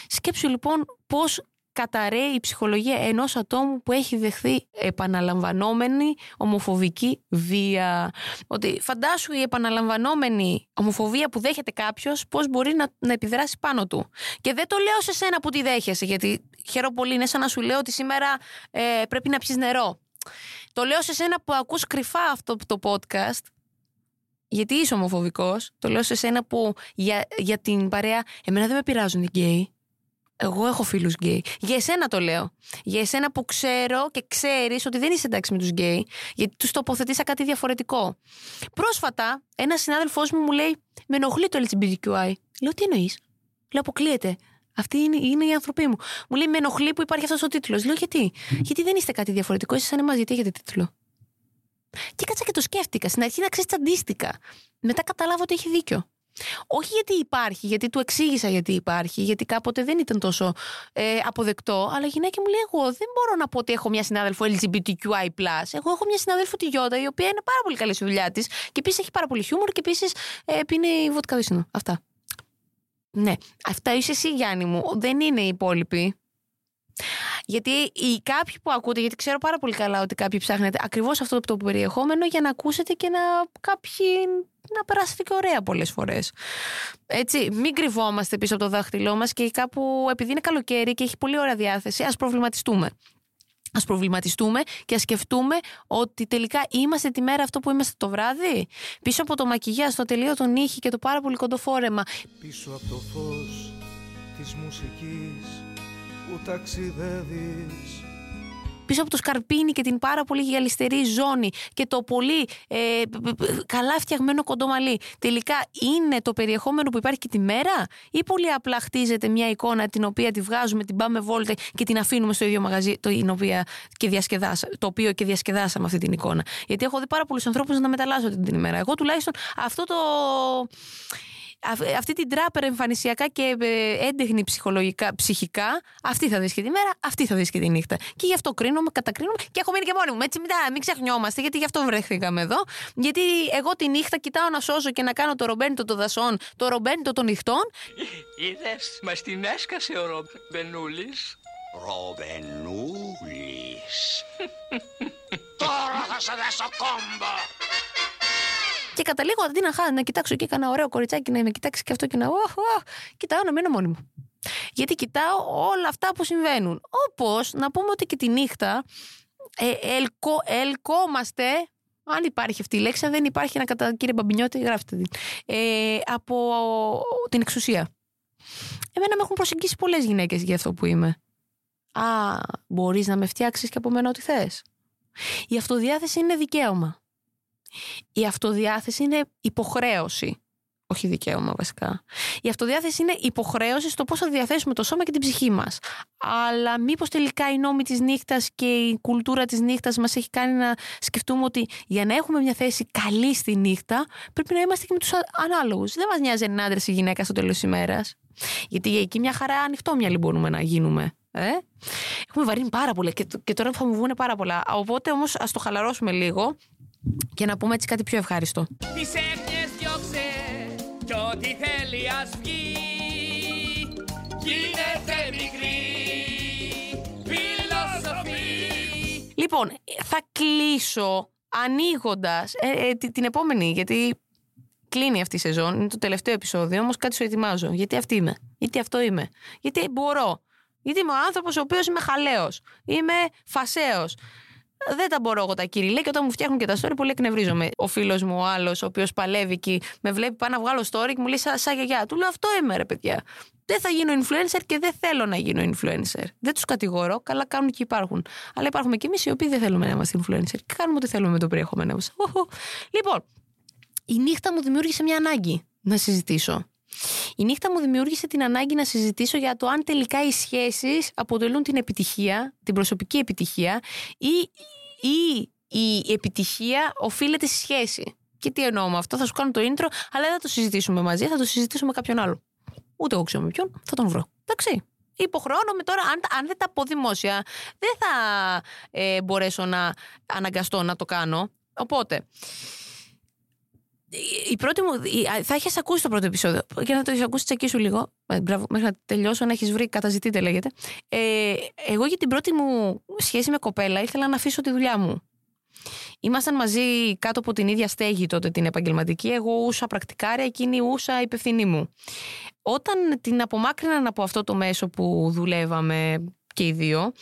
Σκέψου λοιπόν πώς καταραίει η ψυχολογία ενός ατόμου που έχει δεχθεί επαναλαμβανόμενη ομοφοβική βία. Ότι φαντάσου η επαναλαμβανόμενη ομοφοβία που δέχεται κάποιος, πώς μπορεί να, να επιδράσει πάνω του. Και δεν το λέω σε σένα που τη δέχεσαι, γιατί χαίρομαι πολύ. Είναι σαν να σου λέω ότι σήμερα ε, πρέπει να πιεις νερό. Το λέω σε σένα που ακούς κρυφά αυτό το podcast γιατί είσαι ομοφοβικός. Το λέω σε σένα που για, για την παρέα εμένα δεν με πειράζουν οι γκέι. Εγώ έχω φίλους γκέι. Για εσένα το λέω. Για εσένα που ξέρω και ξέρεις ότι δεν είσαι εντάξει με τους γκέι, γιατί τους τοποθετείς σαν κάτι διαφορετικό. Πρόσφατα, ένας συνάδελφός μου μου λέει Με ενοχλεί το LGBTQI. Λέω τι εννοείς; Λέω αποκλείεται. Αυτοί είναι, είναι οι άνθρωποί μου. Μου λέει Με ενοχλεί που υπάρχει αυτός ο τίτλος. Λέω γιατί; Γιατί δεν είστε κάτι διαφορετικό. Είστε σαν εμάς, γιατί έχετε τίτλο. Και κάτσα και το σκέφτηκα. Στην αρχή να ξέρεις, τσαντίστηκα. Μετά κατάλαβα ότι έχει δίκιο. Όχι γιατί υπάρχει, γιατί του εξήγησα γιατί υπάρχει, γιατί κάποτε δεν ήταν τόσο ε, αποδεκτό, αλλά η γυναίκα μου λέει: Εγώ δεν μπορώ να πω ότι έχω μια συνάδελφο LGBTQI. Εγώ έχω μια συνάδελφο τη Γιώτα, η οποία είναι πάρα πολύ καλή στη δουλειά της και επίσης έχει πάρα πολύ χιούμορ και επίσης ε, πίνει βότκα δίσινο. Αυτά. Ναι, αυτά είσαι εσύ, Γιάννη μου. Δεν είναι οι υπόλοιποι. Γιατί οι κάποιοι που ακούτε, γιατί ξέρω πάρα πολύ καλά ότι κάποιοι ψάχνετε ακριβώς αυτό το περιεχόμενο για να ακούσετε και να κάποιοι να περάσετε και ωραία πολλές φορές. Έτσι, μην κρυβόμαστε πίσω από το δάχτυλό μας και κάπου επειδή είναι καλοκαίρι και έχει πολύ ωραία διάθεση, ας προβληματιστούμε. Α προβληματιστούμε και ας σκεφτούμε ότι τελικά είμαστε τη μέρα αυτό που είμαστε το βράδυ. Πίσω από το μακιγιά, το τελείω τον ήχη και το πάρα πολύ κοντό φόρεμα. Πίσω από το φως της μουσικής που ταξιδεύεις πίσω από το σκαρπίνι και την πάρα πολύ γυαλιστερή ζώνη και το πολύ ε, καλά φτιαγμένο κοντομαλί τελικά είναι το περιεχόμενο που υπάρχει και τη μέρα ή πολύ απλά χτίζεται μια εικόνα την οποία τη βγάζουμε, την πάμε βόλτα και την αφήνουμε στο ίδιο μαγαζί το, οποία και διασκεδάσα, το οποίο και διασκεδάσαμε αυτή την εικόνα. Γιατί έχω δει πάρα πολλούς ανθρώπους να μεταλλάσσονται την ημέρα. Εγώ τουλάχιστον αυτό το αυτή την τράπερ εμφανισιακά και ε, έντεχνη ψυχολογικά, ψυχικά, αυτή θα δεις και τη μέρα, αυτή θα δεις και τη νύχτα. Και γι' αυτό κρίνομαι, κατακρίνομαι και έχω μείνει και μόνη μου. Έτσι, μην, μην ξεχνιόμαστε, γιατί γι' αυτό βρεθήκαμε εδώ. Γιατί εγώ τη νύχτα κοιτάω να σώσω και να κάνω το ρομπέντο των δασών, το ρομπέντο των νυχτών. Είδε, μας την έσκασε ο Ρομπενούλης. Ρομπενούλης. Τώρα θα σε δέσω κόμπο. Και καταλήγω αντί να, χά, να κοιτάξω και έκανα ωραίο κοριτσάκι να με κοιτάξει και αυτό και να. Oh, oh, κοιτάω να μείνω μόνη μου. Γιατί κοιτάω όλα αυτά που συμβαίνουν. Όπως να πούμε ότι και τη νύχτα ε, ελκο, ελκόμαστε. Αν υπάρχει αυτή η λέξη, αν δεν υπάρχει, να κατα... κύριε Μπαμπινιώτη, γράφτε την. Ε, από την εξουσία. Εμένα με έχουν προσεγγίσει πολλές γυναίκες για αυτό που είμαι. Α, μπορείς να με φτιάξεις και από μένα ό,τι θες. Η αυτοδιάθεση είναι δικαίωμα. Η αυτοδιάθεση είναι υποχρέωση. Όχι δικαίωμα βασικά. Η αυτοδιάθεση είναι υποχρέωση στο πώς θα διαθέσουμε το σώμα και την ψυχή μας. Αλλά μήπως τελικά η νόμη της νύχτας και η κουλτούρα της νύχτας μας έχει κάνει να σκεφτούμε ότι για να έχουμε μια θέση καλή στη νύχτα, πρέπει να είμαστε και με τους ανάλογους. Δεν μας νοιάζει αν είναι άντρα ή γυναίκα στο τέλος της ημέρας. Γιατί εκεί μια χαρά ανοιχτόμυαλοι μπορούμε να γίνουμε. Ε; Έχουμε βαρύνει πάρα πολύ και, και τώρα θα μου βγουν πάρα πολλά. Οπότε όμως ας το χαλαρώσουμε λίγο και να πούμε έτσι κάτι πιο ευχάριστο. Τις έγνοιες διώξε κι ό,τι θέλει ας βγει Γίνεται μικρή φιλοσοφή Λοιπόν, θα κλείσω ανοίγοντας ε, ε, την επόμενη, γιατί κλείνει αυτή η σεζόν, είναι το τελευταίο επεισόδιο, όμως κάτι σου ετοιμάζω. Γιατί αυτή είμαι, γιατί αυτό είμαι, γιατί μπορώ. Γιατί είμαι ο άνθρωπος ο οποίος είμαι χαλαίος, είμαι φασαίος δεν τα μπορώ εγώ τα κύριε. και όταν μου φτιάχνουν και τα story, πολύ εκνευρίζομαι. Ο φίλος μου, ο άλλος, ο οποίος παλεύει και με βλέπει πάνω να βγάλω story και μου λέει σαν γιαγιά. Του λέω αυτό είμαι, ρε παιδιά. Δεν θα γίνω influencer και δεν θέλω να γίνω influencer. Δεν τους κατηγορώ, καλά κάνουν και υπάρχουν. Αλλά υπάρχουμε κι εμείς οι οποίοι δεν θέλουμε να είμαστε influencer και κάνουμε ό,τι θέλουμε με το περιεχόμενό μας. Λοιπόν, η νύχτα μου δημιούργησε μια ανάγκη να συζητήσω. Η νύχτα μου δημιούργησε την ανάγκη να συζητήσω για το αν τελικά οι σχέσεις αποτελούν την επιτυχία, την προσωπική επιτυχία ή, ή η επιτυχία οφείλεται στη σχέση. Και τι εννοώ με αυτό, θα σου κάνω το intro, αλλά δεν θα το συζητήσουμε μαζί, θα το συζητήσουμε με κάποιον άλλο. Ούτε εγώ ξέρω με ποιον, θα τον βρω. Εντάξει. Υποχρεώνομαι τώρα, αν, αν δεν τα πω δημόσια, δεν θα ε, μπορέσω να αναγκαστώ να το κάνω. Οπότε, η πρώτη μου. η- θα έχεις ακούσει το πρώτο επεισόδιο. Και να το έχεις ακούσει τσακί σου λίγο. Ε, μπράβο, μέχρι να τελειώσω, να έχεις βρει, καταζητείτε λέγεται. Ε, εγώ για την πρώτη μου σχέση με κοπέλα ήθελα να αφήσω τη δουλειά μου. Ήμασταν μαζί κάτω από την ίδια στέγη τότε την επαγγελματική. Εγώ ούσα πρακτικάρια, εκείνη ούσα υπευθυνή μου. Όταν την απομάκρυναν από αυτό το μέσο που δουλεύαμε και οι δύο,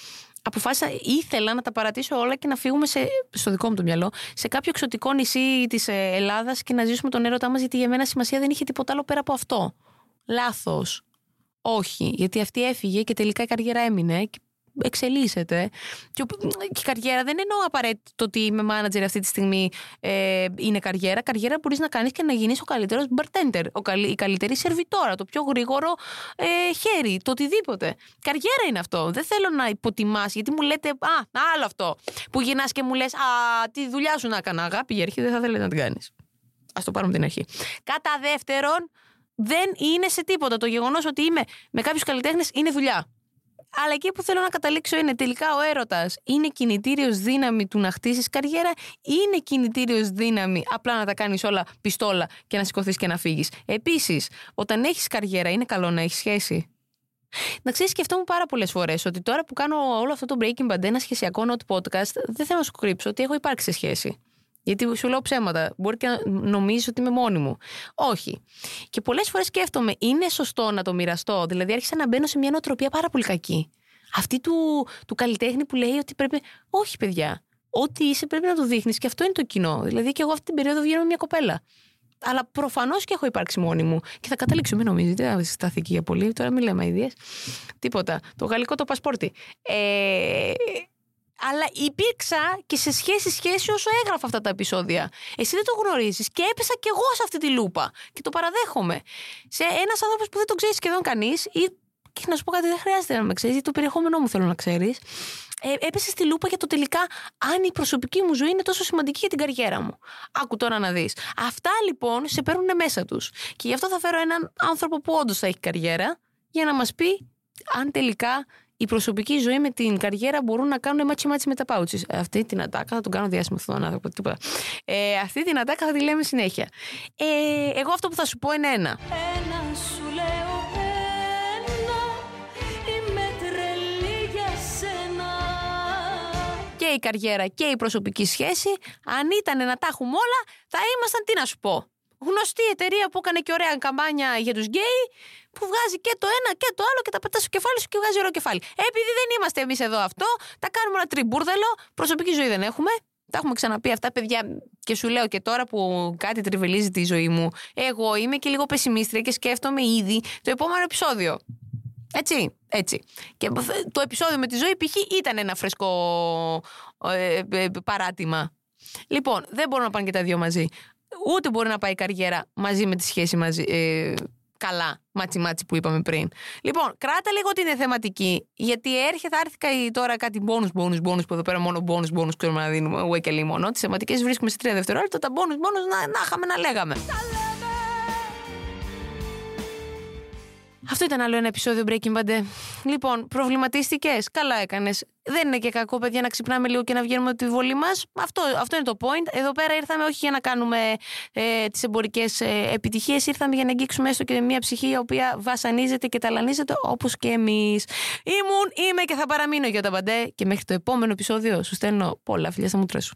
αποφάσισα, ήθελα να τα παρατήσω όλα και να φύγουμε σε, στο δικό μου το μυαλό σε κάποιο εξωτικό νησί της Ελλάδας και να ζήσουμε τον έρωτά μας, γιατί για μένα σημασία δεν είχε τίποτα άλλο πέρα από αυτό. Λάθος. Όχι, γιατί αυτή έφυγε και τελικά η καριέρα έμεινε και εξελίσσεται. Και, ο- και η καριέρα δεν εννοώ απαραίτητο ότι είμαι manager αυτή τη στιγμή ε, είναι καριέρα. Καριέρα μπορείς να κάνεις και να γίνεις ο καλύτερος bartender, ο καλ- η καλύτερη σερβιτόρα, το πιο γρήγορο ε, χέρι, το οτιδήποτε. Καριέρα είναι αυτό. Δεν θέλω να υποτιμάς, γιατί μου λέτε, Α, άλλο αυτό. Που γυρνάς και μου λες, Α, τη δουλειά σου να έκανα. Αγάπη, η αρχή δεν θα θέλει να την κάνεις. Α το πάρουμε την αρχή. Κατά δεύτερον, δεν είναι σε τίποτα. Το γεγονός ότι είμαι με κάποιους καλλιτέχνες είναι δουλειά. Αλλά εκεί που θέλω να καταλήξω είναι τελικά ο έρωτας είναι κινητήριος δύναμη του να χτίσεις καριέρα, ή είναι κινητήριος δύναμη απλά να τα κάνεις όλα πιστόλα και να σηκωθείς και να φύγεις. Επίσης, όταν έχεις καριέρα, είναι καλό να έχεις σχέση. Να ξέρεις, σκεφτόμουν πάρα πολλές φορές ότι τώρα που κάνω όλο αυτό το Breaking Bad, ένα σχεσιακό not podcast, δεν θέλω να σου κρύψω ότι έχω υπάρξει σε σχέση. Γιατί σου λέω ψέματα. Μπορεί και να νομίζεις ότι είμαι μόνη μου. Όχι. Και πολλές φορές σκέφτομαι, είναι σωστό να το μοιραστώ; Δηλαδή, άρχισα να μπαίνω σε μια νοοτροπία πάρα πολύ κακή. Αυτή του, του καλλιτέχνη που λέει ότι πρέπει. Όχι, παιδιά. Ό,τι είσαι πρέπει να το δείχνεις και αυτό είναι το κοινό. Δηλαδή, και εγώ αυτή την περίοδο βγαίνω με μια κοπέλα. Αλλά προφανώς και έχω υπάρξει μόνη μου. Και θα καταλήξω, μην νομίζετε, δεν στάθηκε για πολύ. Τώρα μην λέμε αειδίε. Τίποτα. Το γαλλικό το πασπόρτι. Ε, αλλά υπήρξα και σε σχέση σχέση όσο έγραφα αυτά τα επεισόδια. Εσύ δεν το γνωρίζεις και έπεσα κι εγώ σε αυτή τη λούπα. Και το παραδέχομαι. Σε ένας άνθρωπος που δεν τον ξέρει σχεδόν κανείς, ή και να σου πω κάτι, δεν χρειάζεται να με ξέρεις, γιατί το περιεχόμενό μου θέλω να ξέρεις. Ε, έπεσε στη λούπα για το τελικά αν η προσωπική μου ζωή είναι τόσο σημαντική για την καριέρα μου. Άκου τώρα να δεις. Αυτά λοιπόν σε παίρνουν μέσα τους. Και γι' αυτό θα φέρω έναν άνθρωπο που όντως θα έχει καριέρα για να μας πει αν τελικά η προσωπική ζωή με την καριέρα μπορούν να κάνουν matchy matchy με τα pouches. Αυτή την ατάκα θα τον κάνω διάσημο αυτόν τον άνθρωπο. Τίποτα. Ε, αυτή την ατάκα θα τη λέμε συνέχεια. Ε, εγώ αυτό που θα σου πω είναι ένα. Ένα σου λέω ένα Είμαι τρελή για σένα Και η καριέρα και η προσωπική σχέση, αν ήταν να τα έχουμε όλα, θα ήμασταν τι να σου πω. Γνωστή εταιρεία που έκανε και ωραία καμπάνια για τους γκέι, που βγάζει και το ένα και το άλλο και τα πετάς στο κεφάλι σου και βγάζει ωραίο κεφάλι. Επειδή δεν είμαστε εμείς εδώ αυτό, τα κάνουμε ένα τριμπούρδελο. Προσωπική ζωή δεν έχουμε. Τα έχουμε ξαναπεί αυτά, παιδιά. Και σου λέω και τώρα που κάτι τριβελίζει τη ζωή μου, εγώ είμαι και λίγο πεσιμίστρια και σκέφτομαι ήδη το επόμενο επεισόδιο. Έτσι, έτσι. Και το επεισόδιο με τη ζωή π.χ. ήταν ένα φρεσκό ε, ε, παράτημα. Λοιπόν, δεν μπορούν να πάνε και τα δύο μαζί. Ούτε μπορεί να πάει η καριέρα μαζί με τη σχέση μαζί. Ε, καλά, matchy matchy που είπαμε πριν. Λοιπόν, κράτα λίγο την θεματική, γιατί έρχεται, θα έρθει κα- τώρα κάτι bonus, bonus, bonus, που εδώ πέρα μόνο bonus, bonus ξέρουμε να δίνουμε, ουέ και μόνο. Τι θεματικές βρίσκουμε σε τρία δευτερόλεπτα, τα bonus, bonus να, να είχαμε να λέγαμε. Αυτό ήταν άλλο ένα επεισόδιο Breaking Bad. Λοιπόν, προβληματίστηκες. Καλά έκανες. Δεν είναι και κακό, παιδιά, να ξυπνάμε λίγο και να βγαίνουμε από τη βολή μας. Αυτό, αυτό είναι το point. Εδώ πέρα ήρθαμε όχι για να κάνουμε ε, τις εμπορικές ε, επιτυχίες. Ήρθαμε για να αγγίξουμε έστω και μια ψυχή η οποία βασανίζεται και ταλανίζεται όπως και εμείς. Ήμουν, είμαι και θα παραμείνω για τα μπαντέ. Και μέχρι το επόμενο επεισόδιο σου στέλνω πολλά φιλιά στα μούτρα σου.